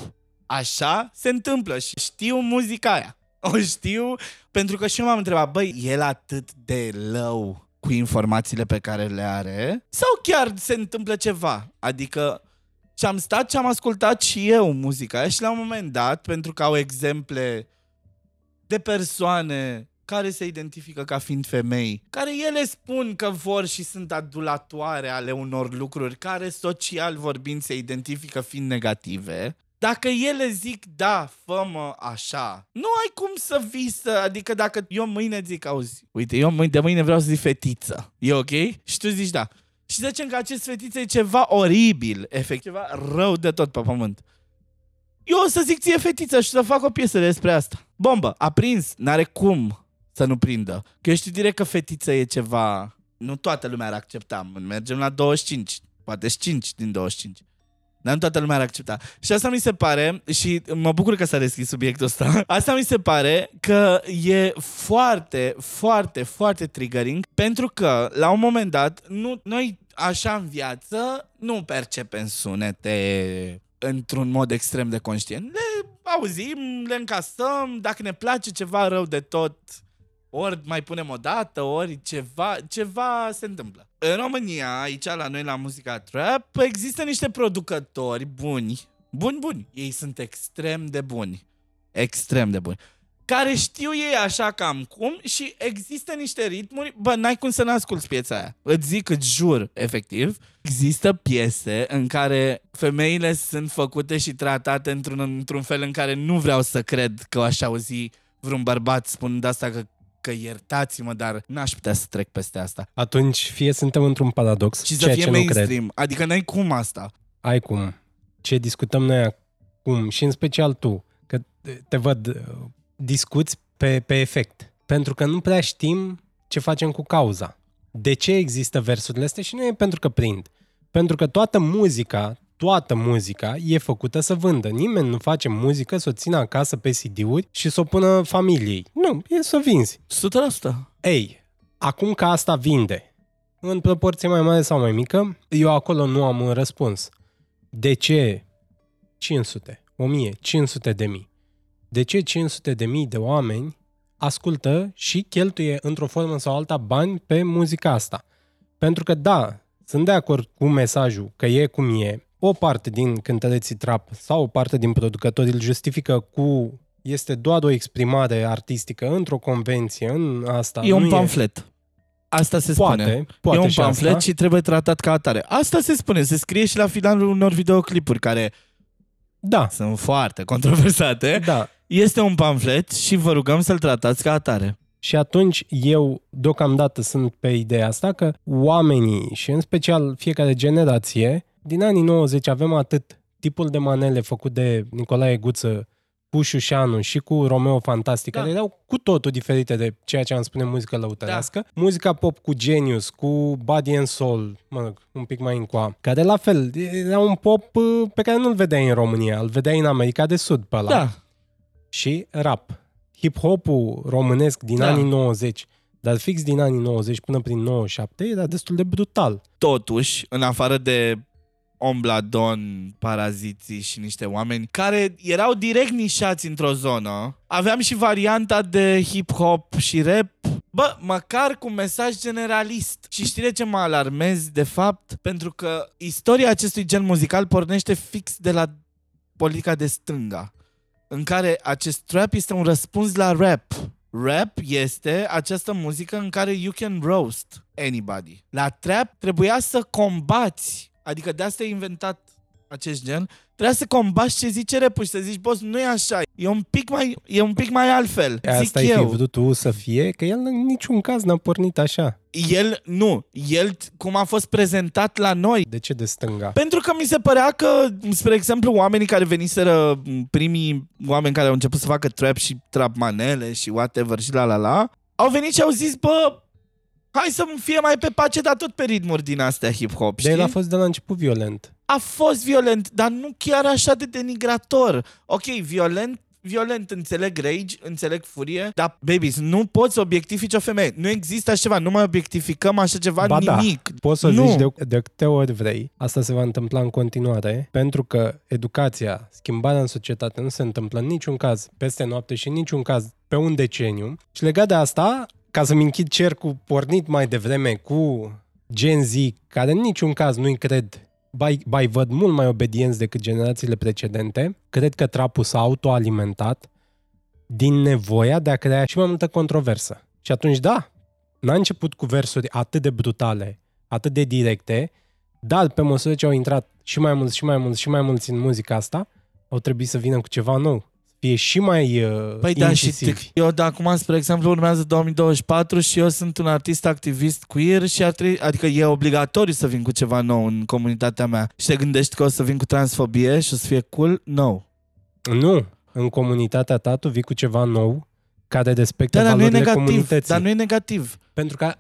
Așa se întâmplă și știu muzica aia. O știu pentru că și eu m-am întrebat, băi, el atât de low cu informațiile pe care le are? Sau chiar se întâmplă ceva? Adică și am stat și am ascultat și eu muzica aia și la un moment dat, pentru că au exemple de persoane care se identifică ca fiind femei, care ele spun că vor și sunt adulatoare ale unor lucruri care social vorbind se identifică fiind negative, dacă ele zic da, fă așa, nu ai cum să vii să, adică dacă eu mâine zic, auzi, uite, eu mâine, de mâine vreau să zic fetiță, e ok? Și tu zici da. Și zicem că acest fetiță e ceva oribil, efect, ceva rău de tot pe pământ. Eu o să zic ție fetiță și să fac o piesă despre asta. Bombă, a prins, n-are cum să nu prindă. Că eu știu direct că fetiță e ceva... Nu toată lumea ar accepta. Mergem la 25, poate 5 din 25. Dar nu toată lumea ar accepta. Și asta mi se pare, și mă bucur că s-a deschis subiectul ăsta, asta mi se pare că e foarte, foarte, foarte triggering, pentru că, la un moment dat, nu, noi, așa în viață, nu percepem sunete într-un mod extrem de conștient. Le auzim, le încasăm, dacă ne place ceva rău de tot, ori mai punem o dată, ori ceva, ceva se întâmplă. În România, aici la noi la muzica trap, există niște producători buni, buni, buni. Ei sunt extrem de buni. Extrem de buni. Care știu ei așa cam cum și există niște ritmuri, bă, n-ai cum să n-asculti piesa aia. Îți zic, îți jur, efectiv, există piese în care femeile sunt făcute și tratate într-un, într-un fel în care nu vreau să cred că aș auzi vreun bărbat spunând asta că că iertați-mă, dar n-aș putea să trec peste asta. Atunci fie suntem într-un paradox, Și să ceea fie ce mainstream. nu cred. Adică n-ai cum asta. Ai cum. Ce discutăm noi acum și în special tu, că te văd, uh, discuți pe, pe efect. Pentru că nu prea știm ce facem cu cauza. De ce există versurile astea și nu e pentru că prind. Pentru că toată muzica, toată muzica e făcută să vândă. Nimeni nu face muzică să o țină acasă pe CD-uri și să o pună familiei. Nu, e să o vinzi. 100%. Ei, acum că asta vinde, în proporție mai mare sau mai mică, eu acolo nu am un răspuns. De ce 500, 1000, 500 de mii? De ce 500 de mii de oameni ascultă și cheltuie într-o formă sau alta bani pe muzica asta? Pentru că da, sunt de acord cu mesajul că e cum e, o parte din cântăreții trap sau o parte din producători îl justifică cu este doar o exprimare artistică într-o convenție, în asta. E un nu pamflet. Asta se Poate, spune. poate e un și pamflet asta. și trebuie tratat ca atare. Asta se spune, se scrie și la finalul unor videoclipuri care Da, sunt foarte controversate. da. Este un pamflet și vă rugăm să-l tratați ca atare. Și atunci eu deocamdată sunt pe ideea asta că oamenii și în special fiecare generație, din anii 90 avem atât tipul de manele făcut de Nicolae Guță cu Șușanu și cu Romeo Fantastic, Da. care erau cu totul diferite de ceea ce am spune muzică lăutărească. Da. Muzica pop cu Genius, cu Body and Soul, mă rog, un pic mai încoa, care la fel era un pop uh, pe care nu-l vedeai în România, îl vedeai în America de Sud pe ăla Da. și rap. Hip-hopul românesc din Da. anii 90, dar fix din anii 90 până prin 97, era destul de brutal. Totuși, în afară de Ombladon, Paraziții și niște oameni care erau direct nișați într-o zonă, aveam și varianta de hip-hop și rap Bă, măcar cu mesaj generalist. Și știi de ce mă alarmez, de fapt? Pentru că istoria acestui gen muzical pornește fix de la politica de stânga, în care acest trap este un răspuns la rap. Rap este această muzică în care you can roast anybody. La trap trebuia să combați, adică de asta e inventat acest gen, trebuia să combați ce zice rap și să zici, boss, nu e așa, e un pic mai, e un pic mai altfel, Asta zic ai fi eu. vrut tu să fie, că el în niciun caz n-a pornit așa. El, nu, el cum a fost prezentat la noi, De ce de stânga? Pentru că mi se părea că, spre exemplu, oamenii care veniseră, primii oameni care au început să facă trap și trap manele și whatever și la la la, au venit și au zis, bă, Hai să fie mai pe pace, dar tot pe ritmuri din astea hip-hop, De știi? el a fost de la început violent. a fost violent, dar nu chiar așa de denigrator. Ok, violent, violent, înțeleg rage, înțeleg furie, dar, babies, nu poți obiectifici o femeie. Nu există așa ceva, nu mai obiectificăm așa ceva Ba da. nimic. Poți să Nu. zici de, de câte ori vrei. Asta se va întâmpla în continuare, pentru că educația, schimbarea în societate nu se întâmplă în niciun caz peste noapte și în niciun caz pe un deceniu. Și legat de asta, ca să-mi închid cercul pornit mai devreme cu Gen Z, care în niciun caz nu-i cred Bai, bai văd mult mai obedienți decât generațiile precedente. Cred că trapul s-a autoalimentat din nevoia de a crea și mai multă controversă. Și atunci, da, n-a început cu versuri atât de brutale, atât de directe, dar pe măsură ce au intrat și mai mulți, și mai mulți, și mai mulți în muzica asta, au trebuit să vină cu ceva nou. Să fie și mai uh, Păi da, și incisivi. t- eu de acum, spre exemplu, urmează 2024 și eu sunt un artist activist queer și ar trebui, adică e obligatoriu să vin cu ceva nou în comunitatea mea. Și te gândești că o să vin cu transfobie și o să fie cool? No. Nu, în comunitatea ta tu vii cu ceva nou care respectă Da, dar nu e valorile negativ. comunității. Dar nu e negativ. Pentru că a,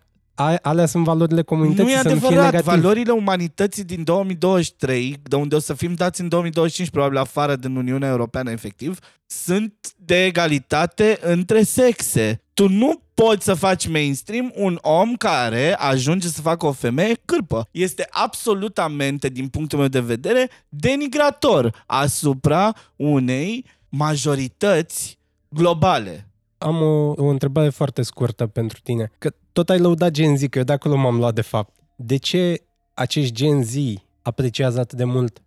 alea sunt valorile comunității Nu e să nu fie adevărat. negativ. Valorile umanității din 2023, de unde o să fim dați în 2025, probabil afară din Uniunea Europeană, efectiv, sunt de egalitate între sexe. Tu nu poți să faci mainstream un om care ajunge să facă o femeie cârpă. Este absolutamente, din punctul meu de vedere, denigrator asupra unei majorități globale. Am o, o întrebare foarte scurtă pentru tine. Că tot ai lăudat Gen Z, că eu de acolo m-am luat de fapt. De ce acești Gen Z apreciază atât de mult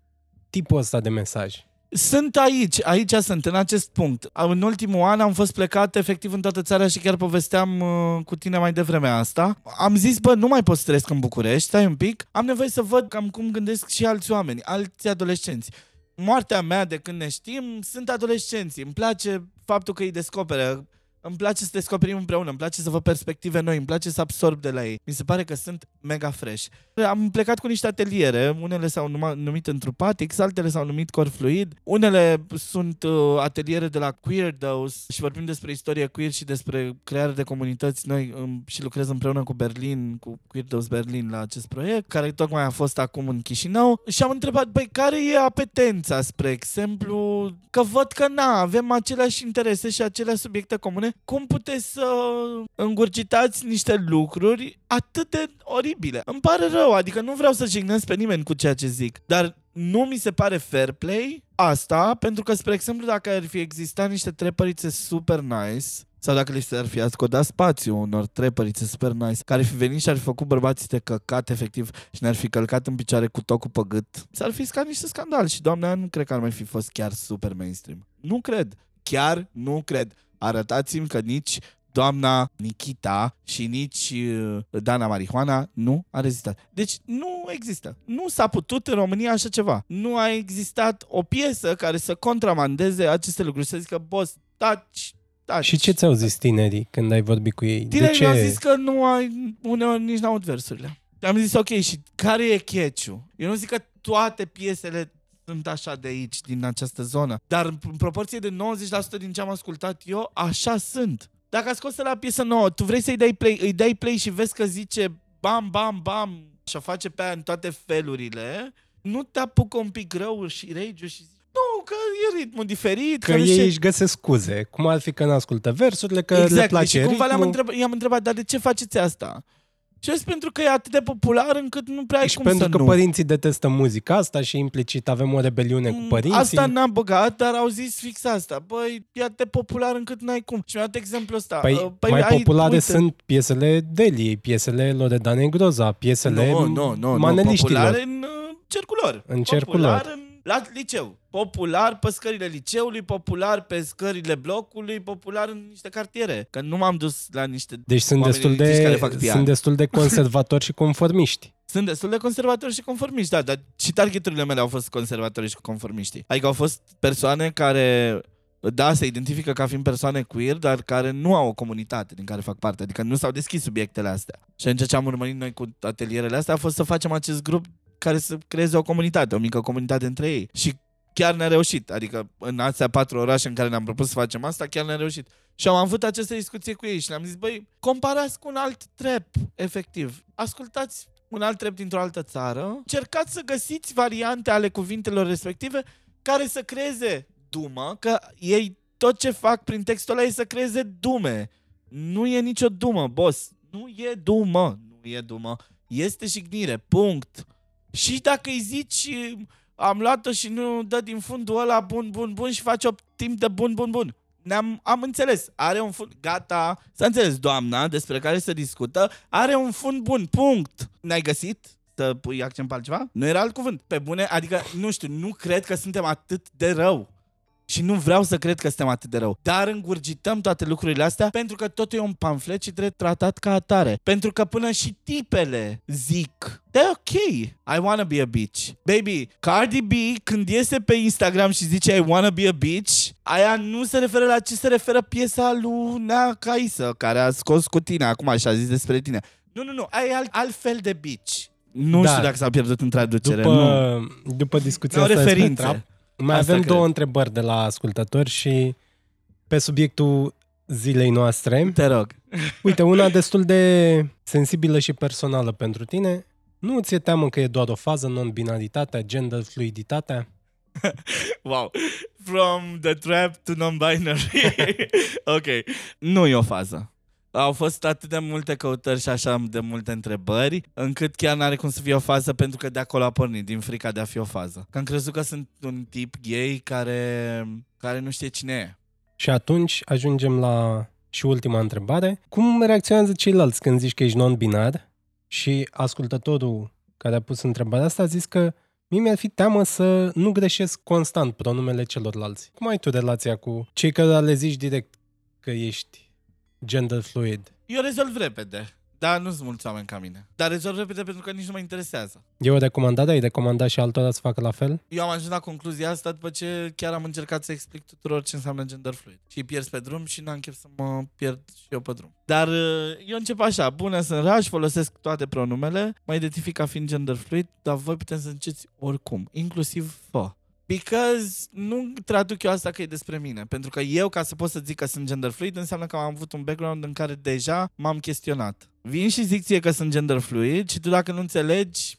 tipul ăsta de mesaj? Sunt aici, aici sunt, în acest punct. În ultimul an am fost plecat efectiv în toată țara și chiar povesteam uh, cu tine mai devreme asta. Am zis, bă, nu mai pot să trăiesc în București, stai un pic. Am nevoie să văd cam cum gândesc și alți oameni, alți adolescenți. Moartea mea de când ne știm sunt adolescenții. Îmi place faptul că îi descoperă. Îmi place să descoperim împreună, îmi place să văd perspective noi, îmi place să absorb de la ei. Mi se pare că sunt mega fresh. Am plecat cu niște ateliere, unele s-au numa, numit Întrupatix, altele s-au numit Core Fluid, unele sunt uh, ateliere de la Queerdos și vorbim despre istorie queer și despre crearea de comunități noi um, și lucrez împreună cu Berlin, cu Queerdos Berlin la acest proiect, care tocmai a fost acum în Chișinău și am întrebat, băi, care e apetența, spre exemplu, că văd că na, avem aceleași interese și aceleași subiecte comune, cum puteți să îngurgitați niște lucruri atât de oribile? Îmi pare rău, adică nu vreau să jignesc pe nimeni cu ceea ce zic, dar nu mi se pare fair play asta, pentru că, spre exemplu, dacă ar fi existat niște trepărițe super nice, sau dacă li s-ar fi ascodat spațiu unor trepărițe super nice, care ar fi venit și ar fi făcut bărbații de căcat, efectiv, și ne-ar fi călcat în picioare cu tocul pe gât, s-ar fi scat niște scandal și, doamne, nu cred că ar mai fi fost chiar super mainstream. Nu cred. Chiar nu cred. Arătați-mi că nici doamna Nikita și nici uh, Dana Marihuana nu a rezistat. Deci nu există. Nu s-a putut în România așa ceva. Nu a existat o piesă care să contramandeze aceste lucruri. Să zică, boss, taci, taci. Și ce ți-au zis tinerii când ai vorbit cu ei? Tinerii de ce? mi-au zis că nu ai, uneori nici n-aud versurile. Am zis, ok, și care e catch Eu nu zic că toate piesele sunt așa de aici, din această zonă. Dar în proporție de 90% din ce am ascultat eu, așa sunt. Dacă a scos la piesă nouă, tu vrei să-i dai play, îi dai play și vezi că zice bam, bam, bam și o face pe aia în toate felurile, nu te apucă un pic rău și rage și zici, nu, că e ritmul diferit. Că nu ei știu- își găsesc scuze. Cum ar fi că nu ascultă versurile, că le exact. place și cumva le-am ritmul. întrebat, i-am întrebat, dar de ce faceți asta? Și eu zic, pentru că e atât de popular încât nu prea ai Și cum pentru să că nu. părinții detestă muzica asta și implicit avem o rebeliune cu Mm, părinții. Asta n-am băgat, dar au zis fix asta. Băi, e atât de popular încât n-ai cum. Și mi-a dat exemplul ăsta. Păi, Uh, mai ai- populare uite, sunt piesele Deliei, piesele Loredane Groza, piesele Nu, nu, nu, nu. maneliștilor. Popular în uh, cercul lor. În cercul popular lor. În, la liceu. Popular pe scările liceului, popular pe scările blocului, popular în niște cartiere. Că nu m-am dus la niște... Deci sunt oameni destul, elitiști care de, fac pian. sunt destul de conservatori și conformiști. Sunt destul de conservatori și conformiști, da, dar și targeturile mele au fost conservatori și conformiști. Adică au fost persoane care, da, se identifică ca fiind persoane queer, dar care nu au o comunitate din care fac parte, adică nu s-au deschis subiectele astea. Și atunci ce am urmărit noi cu atelierele astea a fost să facem acest grup care să creeze o comunitate, o mică comunitate între ei. Și chiar ne-a reușit. Adică în astea patru orașe în care ne-am propus să facem asta, chiar ne-a reușit. Și am avut această discuție cu ei și le-am zis, băi, comparați cu un alt trap, efectiv. Ascultați un alt trap dintr-o altă țară, încercați să găsiți variante ale cuvintelor respective care să creeze dumă, că ei tot ce fac prin textul ăla e să creeze dume. Nu e nicio dumă, boss. Nu e dumă. Nu e dumă. Este jignire. Punct. Și dacă îi zici am luat-o și nu dă din fundul ăla bun, bun, bun și face o timp de bun, bun, bun. Ne-am, am înțeles. Are un fund... Gata. S-a înțeles, doamna, despre care se discută. Are un fund bun. Punct. Ne-ai găsit? Să pui accent pe altceva? Nu era alt cuvânt. Pe bune, adică, nu știu, nu cred că suntem atât de rău. Și nu vreau să cred că suntem atât de rău. Dar îngurgităm toate lucrurile astea pentru că totul e un pamflet și trebuie tratat ca atare. Pentru că până și tipele zic de ok, I wanna be a bitch. Baby, Cardi B când iese pe Instagram și zice I wanna be a bitch, aia nu se referă la ce se referă piesa lui Nea Caisă, care a scos cu tine acum și a zis despre tine. Nu, nu, nu, aia e alt, alt fel de bitch. Nu Da. știu dacă s-a pierdut în traducere. nu. După, după discuția Au asta despre referințe. trap, mai Asta avem cred. două întrebări de la ascultători și pe subiectul zilei noastre. Te rog. Uite, una destul de sensibilă și personală pentru tine. Nu ți-e teamă că e doar o fază, non-binaritatea, gender fluiditatea? Wow. From the trap to non-binary. ok. Nu e o fază. Au fost atât de multe căutări și așa de multe întrebări, încât chiar n-are cum să fie o fază pentru că de acolo a pornit, din frica de a fi o fază. Că am crezut că sunt un tip gay care, care nu știe cine e. Și atunci ajungem la și ultima întrebare. Cum reacționează ceilalți când zici că ești non-binar? Și ascultătorul care a pus întrebarea asta a zis că mie mi-ar fi teamă să nu greșesc constant pronumele celorlalți. Cum ai tu relația cu cei care le zici direct că ești gender fluid? Eu rezolv repede. Dar nu sunt mulți oameni ca mine. Dar rezolv repede pentru că nici nu mă interesează. E o recomandare? Ai recomandat și altora să facă la fel? Eu am ajuns la concluzia asta după ce chiar am încercat să explic tuturor ce înseamnă gender fluid. Și îi pierzi pe drum și n-am chef să mă pierd și eu pe drum. Dar uh, eu încep așa, bună sunt raș, folosesc toate pronumele, mă identific ca fiind gender fluid, dar voi puteți să înceți oricum, inclusiv fă. Because nu traduc eu asta că e despre mine. Pentru că eu, ca să pot să zic că sunt gender fluid, înseamnă că am avut un background în care deja m-am chestionat. Vin și zic ție că sunt gender fluid și tu dacă nu înțelegi,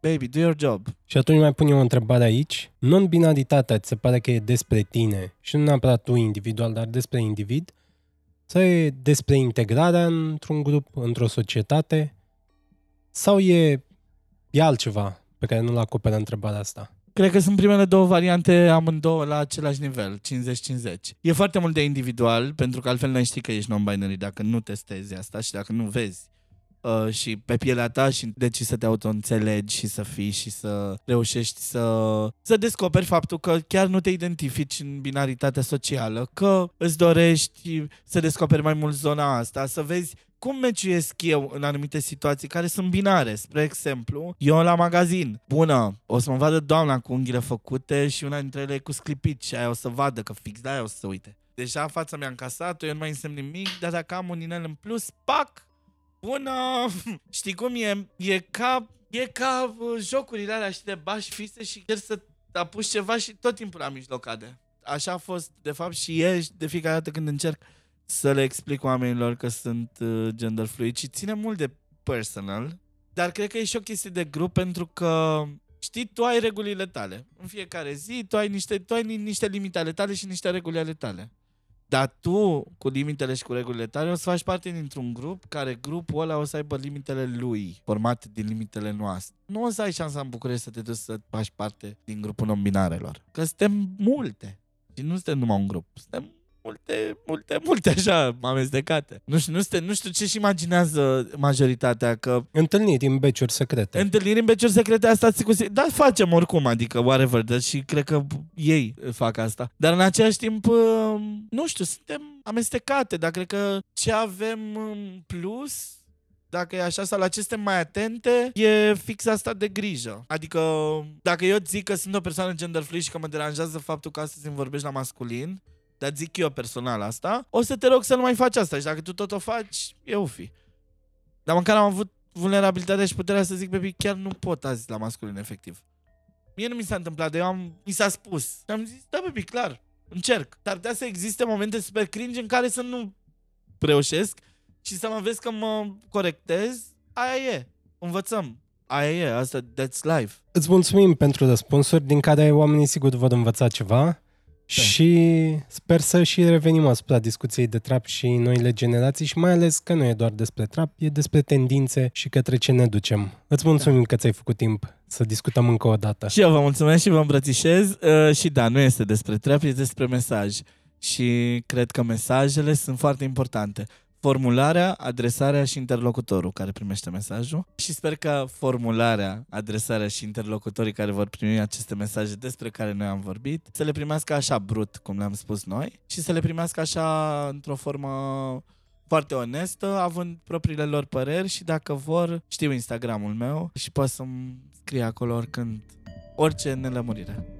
baby, do your job. Și atunci mai pun eu o întrebare aici. Non-binaritatea ți se pare că e despre tine și nu neapărat tu individual, dar despre individ? Sau e despre integrarea într-un grup, într-o societate? Sau e, e altceva pe care nu-l acoperă întrebarea asta? Cred că sunt primele două variante amândouă la același nivel, 50-50. E foarte mult de individual, pentru că altfel nu știi că ești non-binary dacă nu testezi asta și dacă nu vezi uh, și pe pielea ta și decizi să te auto-înțelegi și să fii și să reușești să, să descoperi faptul că chiar nu te identifici în binaritatea socială, că îți dorești să descoperi mai mult zona asta, să vezi cum meciuiesc eu în anumite situații care sunt binare. Spre exemplu, eu la magazin, bună, o să mă vadă doamna cu unghiile făcute și una dintre ele e cu sclipit și aia o să vadă că fix de aia o să se uite. Deja fața mi-a încasat-o, eu nu mai însemn nimic, dar dacă am un inel în plus, pac, bună! Știi cum e? E ca, e ca uh, jocurile alea, știi, de bași fise și chiar să apuci ceva și tot timpul la mijloc cade. Așa a fost, de fapt, și e de fiecare dată când încerc să le explic oamenilor că sunt uh, gender fluid și ține mult de personal, dar cred că e și o chestie de grup pentru că știi, tu ai regulile tale. În fiecare zi tu ai niște, tu ai ni- niște limite ale tale și niște reguli ale tale. Dar tu, cu limitele și cu regulile tale, o să faci parte dintr-un grup care grupul ăla o să aibă limitele lui, formate din limitele noastre. Nu o să ai șansa în București să te duci să faci parte din grupul non-binarelor. Că suntem multe. Și nu suntem numai un grup. Suntem multe, multe, multe așa amestecate. Nu știu, nu, știu, nu știu ce-și imaginează majoritatea, că Întâlniri în beciuri secrete. întâlniri în beciuri secrete asta sigur, da, facem oricum, adică whatever, dar și cred că ei fac asta. Dar în același timp, uh, nu știu, suntem amestecate, dar cred că ce avem în plus dacă e așa sau la ce suntem mai atente, e fix asta de grijă. Adică, dacă eu zic că sunt o persoană gender fluid și că mă deranjează faptul că astăzi îmi vorbești la masculin, dar zic eu personal asta, o să te rog să nu mai faci asta și dacă tu tot o faci, eu fi. Dar măcar am avut vulnerabilitatea și puterea să zic, baby, chiar nu pot azi la masculin efectiv. Mie nu mi s-a întâmplat, dar eu am, mi s-a spus. Și am zis, da, baby, clar, încerc. Dar putea să existe momente super cringe în care să nu reușesc și să mă vezi că mă corectez, aia e. Învățăm. Aia e, asta, that's life. Îți mulțumim pentru răspunsuri din care oamenii sigur vor învăța ceva și sper să și revenim asupra discuției de trap și noile generații și mai ales că nu e doar despre trap, e despre tendințe și către ce ne ducem. Îți mulțumim că ți-ai făcut timp să discutăm încă o dată. Și eu vă mulțumesc și vă îmbrățișez uh, și da, nu este despre trap, e despre mesaj. Și cred că mesajele sunt foarte importante formularea, adresarea și interlocutorul care primește mesajul și sper că formularea, adresarea și interlocutorii care vor primi aceste mesaje despre care noi am vorbit să le primească așa brut, cum le-am spus noi și să le primească așa într-o formă foarte onestă, având propriile lor păreri și dacă vor, știu Instagramul meu și pot să-mi scrie acolo oricând orice nelămurire.